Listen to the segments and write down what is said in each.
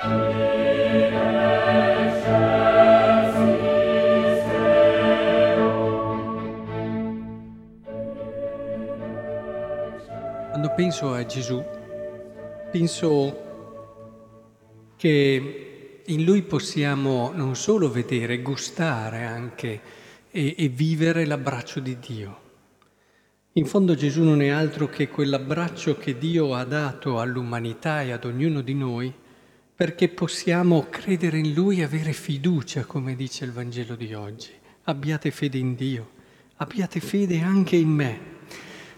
Quando penso a Gesù, penso che in lui possiamo non solo vedere, gustare anche e, e vivere l'abbraccio di Dio. In fondo Gesù non è altro che quell'abbraccio che Dio ha dato all'umanità e ad ognuno di noi perché possiamo credere in Lui e avere fiducia, come dice il Vangelo di oggi. Abbiate fede in Dio, abbiate fede anche in me.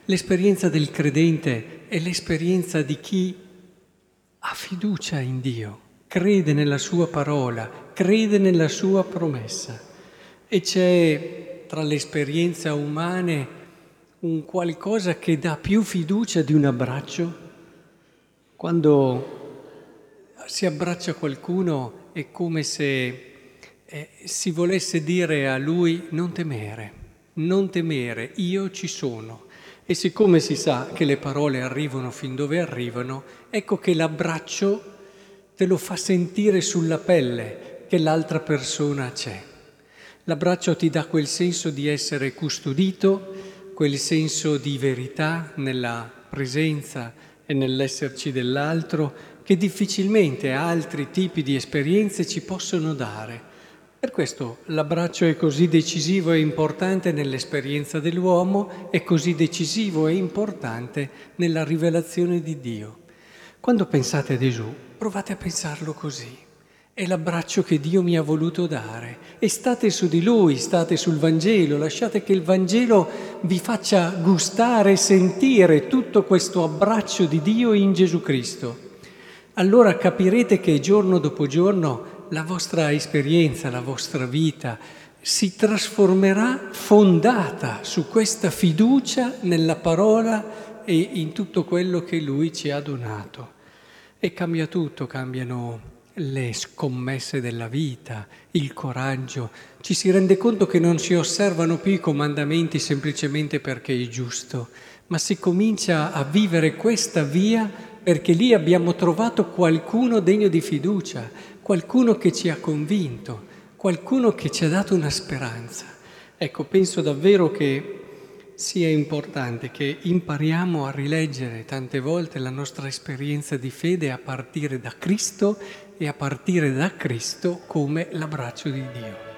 L'esperienza del credente è l'esperienza di chi ha fiducia in Dio, crede nella sua parola, crede nella sua promessa. E c'è tra le esperienze umane un qualcosa che dà più fiducia di un abbraccio? Quando si abbraccia qualcuno è come se eh, si volesse dire a lui non temere, non temere, io ci sono. E siccome si sa che le parole arrivano fin dove arrivano, ecco che l'abbraccio te lo fa sentire sulla pelle che l'altra persona c'è. L'abbraccio ti dà quel senso di essere custodito, quel senso di verità nella presenza e nell'esserci dell'altro che difficilmente altri tipi di esperienze ci possono dare. Per questo l'abbraccio è così decisivo e importante nell'esperienza dell'uomo, è così decisivo e importante nella rivelazione di Dio. Quando pensate a Gesù, provate a pensarlo così. È l'abbraccio che Dio mi ha voluto dare e state su di Lui, state sul Vangelo, lasciate che il Vangelo vi faccia gustare e sentire tutto questo abbraccio di Dio in Gesù Cristo. Allora capirete che giorno dopo giorno la vostra esperienza, la vostra vita si trasformerà fondata su questa fiducia nella parola e in tutto quello che Lui ci ha donato. E cambia tutto, cambiano le scommesse della vita, il coraggio. Ci si rende conto che non si osservano più i comandamenti semplicemente perché è giusto, ma si comincia a vivere questa via perché lì abbiamo trovato qualcuno degno di fiducia, qualcuno che ci ha convinto, qualcuno che ci ha dato una speranza. Ecco, penso davvero che sia importante che impariamo a rileggere tante volte la nostra esperienza di fede a partire da Cristo e a partire da Cristo come l'abbraccio di Dio.